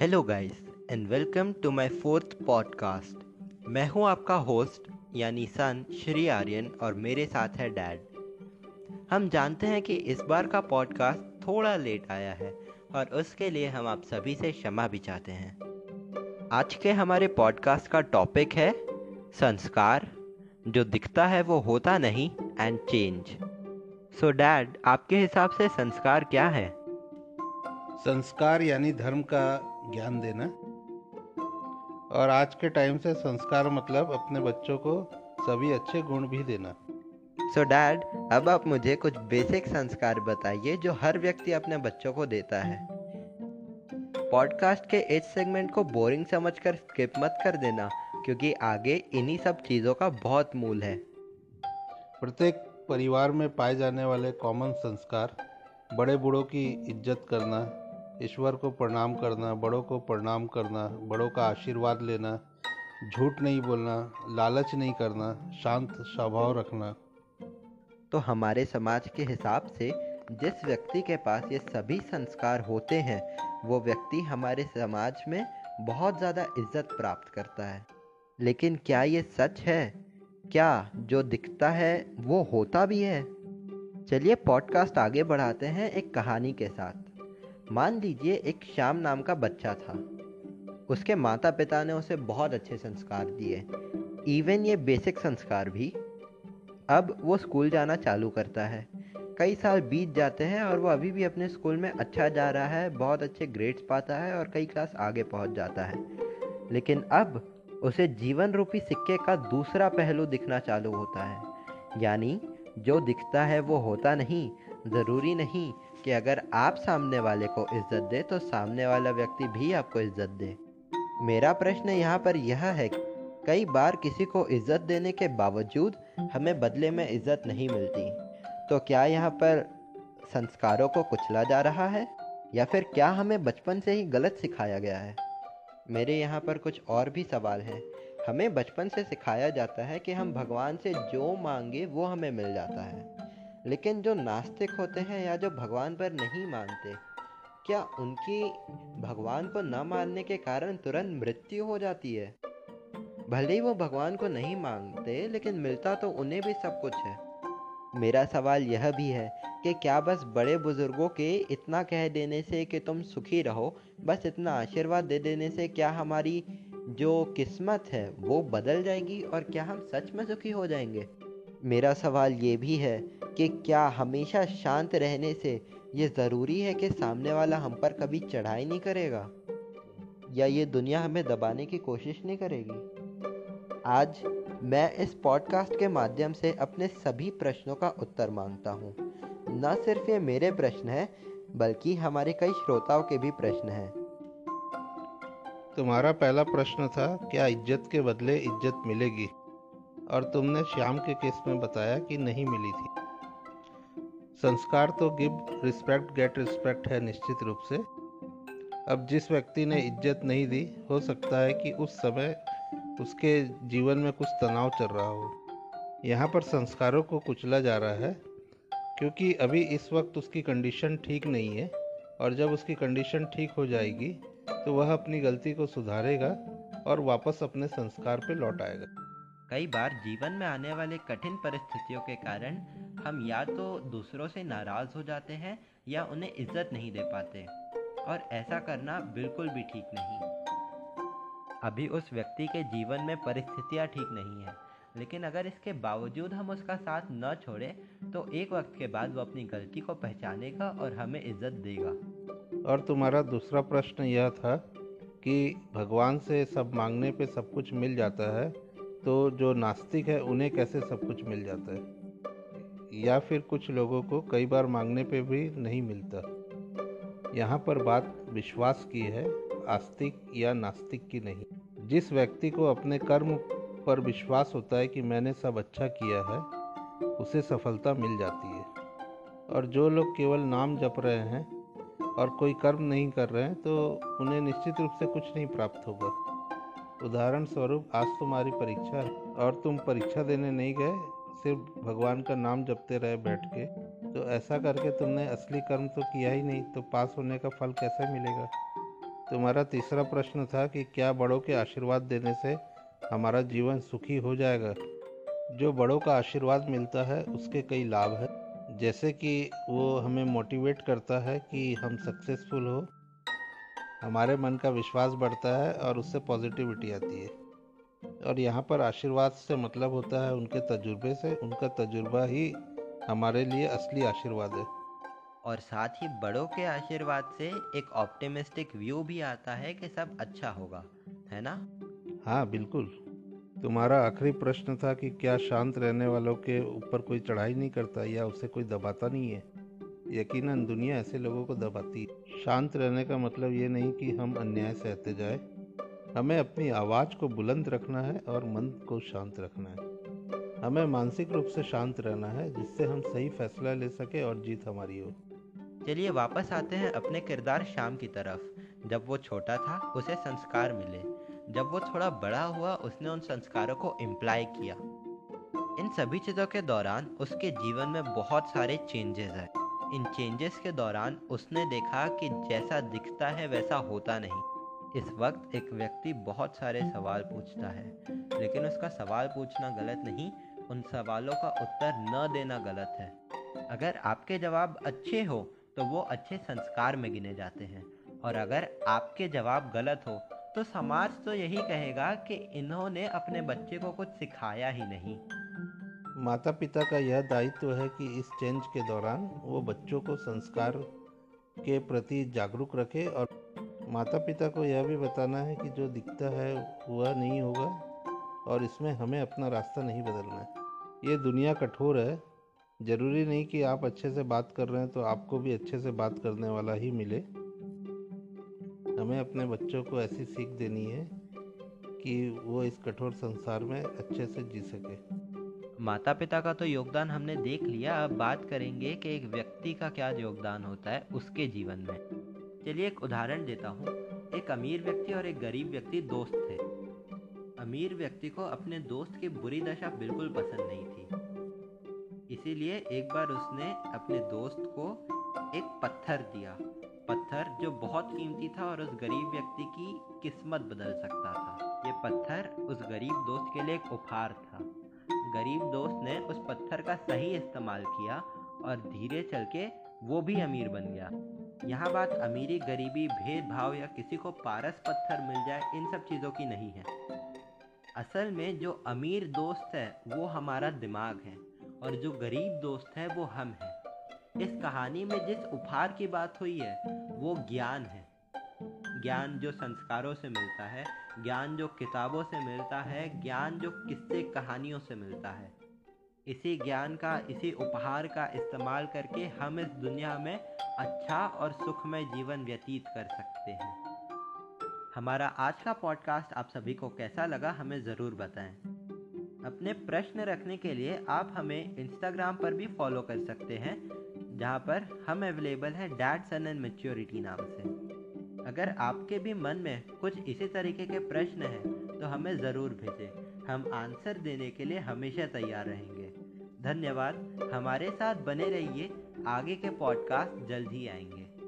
Hello guys and welcome to my fourth podcast मैं हूँ आपका होस्ट यानी सन श्री आर्यन, और मेरे साथ है डैड हम जानते हैं कि इस बार का पॉडकास्ट थोड़ा लेट आया है, और उसके लिए हम आप सभी से क्षमा भी चाहते हैं. आज के हमारे पॉडकास्ट का टॉपिक है संस्कार, जो दिखता है वो होता नहीं एंड चेंज सो डैड आपके हिसाब से संस्कार क्या है? संस्कार यानी धर्म का ज्ञान देना। और आज के टाइम से संस्कार मतलब अपने बच्चों को सभी अच्छे गुण भी देना। सो so डैड अब आप मुझे कुछ बेसिक संस्कार बताइए जो हर व्यक्ति अपने बच्चों को देता है। पॉडकास्ट के इस सेगमेंट को बोरिंग समझकर स्किप मत कर देना क्योंकि आगे इन्हीं सब चीज़ों का बहुत मूल है। प्रत्येक परिवार में पाए जाने वाले कॉमन संस्कार बड़े बूढ़ों की इज़्ज़त करना ईश्वर को प्रणाम करना, बड़ों को प्रणाम करना, बड़ों का आशीर्वाद लेना, झूठ नहीं बोलना, लालच नहीं करना, शांत स्वभाव रखना। तो हमारे समाज के हिसाब से जिस व्यक्ति के पास ये सभी संस्कार होते हैं, वो व्यक्ति हमारे समाज में बहुत ज़्यादा इज़्ज़त प्राप्त करता है। लेकिन क्या ये सच है? क्या जो दिखता है, वो होता भी है? चलिए पॉडकास्ट आगे बढ़ाते हैं एक कहानी के साथ। मान लीजिए एक श्याम नाम का बच्चा था। उसके माता पिता ने उसे बहुत अच्छे संस्कार दिए। इवन ये बेसिक संस्कार भी। अब वो स्कूल जाना चालू करता है। कई साल बीत जाते हैं और वो अभी भी अपने स्कूल में अच्छा जा रहा है, बहुत अच्छे ग्रेड्स पाता है और कई क्लास आगे पहुँच जाता है। लेकिन अब उसे जीवन रूपी सिक्के का दूसरा पहलू दिखना चालू होता है। यानी, जो दिखता है वो होता नहीं ज़रूरी नहीं कि अगर आप सामने वाले को इज़्ज़त दे तो सामने वाला व्यक्ति भी आपको इज़्ज़त दे। मेरा प्रश्न यहाँ पर यह है, कई बार किसी को इज़्ज़त देने के बावजूद हमें बदले में इज़्ज़त नहीं मिलती। तो क्या यहाँ पर संस्कारों को कुचला जा रहा है, या फिर क्या हमें बचपन से ही गलत सिखाया गया है? मेरे यहाँ पर कुछ और भी सवाल हैं। हमें बचपन से सिखाया जाता है कि हम भगवान से जो मांगे, वो हमें मिल जाता है। लेकिन जो नास्तिक होते हैं या जो भगवान पर नहीं मानते, क्या उनकी भगवान को न मानने के कारण तुरंत मृत्यु हो जाती है? भले ही वो भगवान को नहीं मांगते लेकिन मिलता तो उन्हें भी सब कुछ है। मेरा सवाल यह भी है कि क्या बस बड़े बुज़ुर्गों के इतना कह देने से कि तुम सुखी रहो, बस इतना आशीर्वाद दे देने से क्या हमारी जो किस्मत है वो बदल जाएगी और क्या हम सच में सुखी हो जाएँगे? मेरा सवाल ये भी है कि क्या हमेशा शांत रहने से ये ज़रूरी है कि सामने वाला हम पर कभी चढ़ाई नहीं करेगा? या ये दुनिया हमें दबाने की कोशिश नहीं करेगी? आज मैं इस पॉडकास्ट के माध्यम से अपने सभी प्रश्नों का उत्तर माँगता हूँ। न सिर्फ़ ये मेरे प्रश्न हैं, बल्कि हमारे कई श्रोताओं के भी प्रश्न हैं। तुम्हारा पहला प्रश्न था, क्या इज़्ज़त के बदले इज़्ज़त मिलेगी? और तुमने श्याम के केस में बताया कि नहीं मिली थी। संस्कार तो गिव, रिस्पेक्ट गेट रिस्पेक्ट है निश्चित रूप से। अब जिस व्यक्ति ने इज़्ज़त नहीं दी, हो सकता है कि उस समय उसके जीवन में कुछ तनाव चल रहा हो। यहाँ पर संस्कारों को कुचला जा रहा है, क्योंकि अभी इस वक्त उसकी कंडीशन ठीक नहीं है और जब उसकी कंडीशन ठीक हो जाएगी तो वह अपनी गलती को सुधारेगा और वापस अपने संस्कार पे लौट आएगा। कई बार जीवन में आने वाले कठिन परिस्थितियों के कारण हम या तो दूसरों से नाराज़ हो जाते हैं या उन्हें इज़्ज़त नहीं दे पाते, और ऐसा करना बिल्कुल भी ठीक नहीं। अभी उस व्यक्ति के जीवन में परिस्थितियाँ ठीक नहीं है, लेकिन अगर इसके बावजूद हम उसका साथ न छोड़ें तो एक वक्त के बाद वो अपनी गलती को पहचानेगा और हमें इज़्ज़त देगा। और तुम्हारा दूसरा प्रश्न यह था कि भगवान से सब मांगने पे सब कुछ मिल जाता है तो जो नास्तिक है, उन्हें कैसे सब कुछ मिल जाता है? या फिर कुछ लोगों को कई बार मांगने पे भी नहीं मिलता? यहाँ पर बात विश्वास की है, आस्तिक या नास्तिक की नहीं। जिस व्यक्ति को अपने कर्म पर विश्वास होता है कि मैंने सब अच्छा किया है, उसे सफलता मिल जाती है। और जो लोग केवल नाम जप रहे हैं और कोई कर्म नहीं कर रहे हैं तो उन्हें निश्चित रूप से कुछ नहीं प्राप्त होगा। उदाहरण स्वरूप आज तुम्हारी परीक्षा है और तुम परीक्षा देने नहीं गए, सिर्फ़ भगवान का नाम जपते रहे बैठ के तो ऐसा करके तुमने असली कर्म तो किया ही नहीं तो पास होने का फल कैसे मिलेगा? तुम्हारा तीसरा प्रश्न था कि क्या बड़ों के आशीर्वाद देने से हमारा जीवन सुखी हो जाएगा? जो बड़ों का आशीर्वाद मिलता है, उसके कई लाभ हैं। जैसे कि वो हमें मोटिवेट करता है कि हम सक्सेसफुल हो हमारे मन का विश्वास बढ़ता है और उससे पॉजिटिविटी आती है। और यहाँ पर आशीर्वाद से मतलब होता है उनके तजुर्बे से। उनका तजुर्बा ही हमारे लिए असली आशीर्वाद है। और साथ ही बड़ों के आशीर्वाद से एक ऑप्टिमिस्टिक व्यू भी आता है कि सब अच्छा होगा है ना? हाँ बिल्कुल। तुम्हारा आखिरी प्रश्न था कि क्या शांत रहने वालों के ऊपर कोई चढ़ाई नहीं करता या उसे कोई दबाता नहीं है? यकीनन दुनिया ऐसे लोगों को दबाती है। शांत रहने का मतलब ये नहीं कि हम अन्याय सहते जाए। हमें अपनी आवाज़ को बुलंद रखना है और मन को शांत रखना है। हमें मानसिक रूप से शांत रहना है, जिससे हम सही फैसला ले सके और जीत हमारी हो। चलिए वापस आते हैं अपने किरदार शाम की तरफ़। जब वो छोटा था, उसे संस्कार मिले। जब वो थोड़ा बड़ा हुआ, उसने उन संस्कारों को इम्प्लाई किया। इन सभी चीज़ों के दौरान उसके जीवन में बहुत सारे चेंजेस हैं। इन चेंजेस के दौरान उसने देखा कि जैसा दिखता है वैसा होता नहीं। इस वक्त एक व्यक्ति बहुत सारे सवाल पूछता है, लेकिन उसका सवाल पूछना गलत नहीं, उन सवालों का उत्तर न देना गलत है। अगर आपके जवाब अच्छे हो तो वो अच्छे संस्कार में गिने जाते हैं। और अगर आपके जवाब गलत हो तो समाज तो यही कहेगा कि इन्होंने अपने बच्चे को कुछ सिखाया ही नहीं। माता पिता का यह दायित्व है कि इस चेंज के दौरान वो बच्चों को संस्कार के प्रति जागरूक रखे और माता पिता को यह भी बताना है कि जो दिखता है वह नहीं होगा और इसमें हमें अपना रास्ता नहीं बदलना है। ये दुनिया कठोर है। ज़रूरी नहीं कि आप अच्छे से बात कर रहे हैं तो आपको भी अच्छे से बात करने वाला ही मिले। हमें अपने बच्चों को ऐसी सीख देनी है कि वो इस कठोर संसार में अच्छे से जी सके। माता पिता का तो योगदान हमने देख लिया। अब बात करेंगे कि एक व्यक्ति का क्या योगदान होता है उसके जीवन में। चलिए एक उदाहरण देता हूँ। एक अमीर व्यक्ति और एक गरीब व्यक्ति दोस्त थे। अमीर व्यक्ति को अपने दोस्त की बुरी दशा बिल्कुल पसंद नहीं थी। इसीलिए एक बार उसने अपने दोस्त को एक पत्थर दिया। पत्थर जो बहुत कीमती था और उस गरीब व्यक्ति की किस्मत बदल सकता था। ये पत्थर उस गरीब दोस्त के लिए एक उपहार था। गरीब दोस्त ने उस पत्थर का सही इस्तेमाल किया और धीरे चल के वो भी अमीर बन गया। यहाँ बात अमीरी, गरीबी, भेदभाव या किसी को पारस पत्थर मिल जाए, इन सब चीज़ों की नहीं है। असल में जो अमीर दोस्त है, वो हमारा दिमाग है और जो गरीब दोस्त है, वो हम हैं। इस कहानी में जिस उपहार की बात हुई है, वो ज्ञान है। ज्ञान जो संस्कारों से मिलता है ज्ञान जो किताबों से मिलता है, ज्ञान जो किस्से कहानियों से मिलता है। इसी ज्ञान का, इसी उपहार का इस्तेमाल करके हम इस दुनिया में अच्छा और सुखमय जीवन व्यतीत कर सकते हैं। हमारा आज का पॉडकास्ट आप सभी को कैसा लगा हमें ज़रूर बताएँ। अपने प्रश्न रखने के लिए आप हमें इंस्टाग्राम पर भी फॉलो कर सकते हैं, जहाँ पर हम अवेलेबल हैं डैड सन एंड मेच्योरिटी नाम से। अगर आपके भी मन में कुछ इसी तरीके के प्रश्न हैं तो हमें ज़रूर भेजें। हम आंसर देने के लिए हमेशा तैयार रहेंगे। धन्यवाद। हमारे साथ बने रहिए। आगे के पॉडकास्ट जल्द ही आएँगे।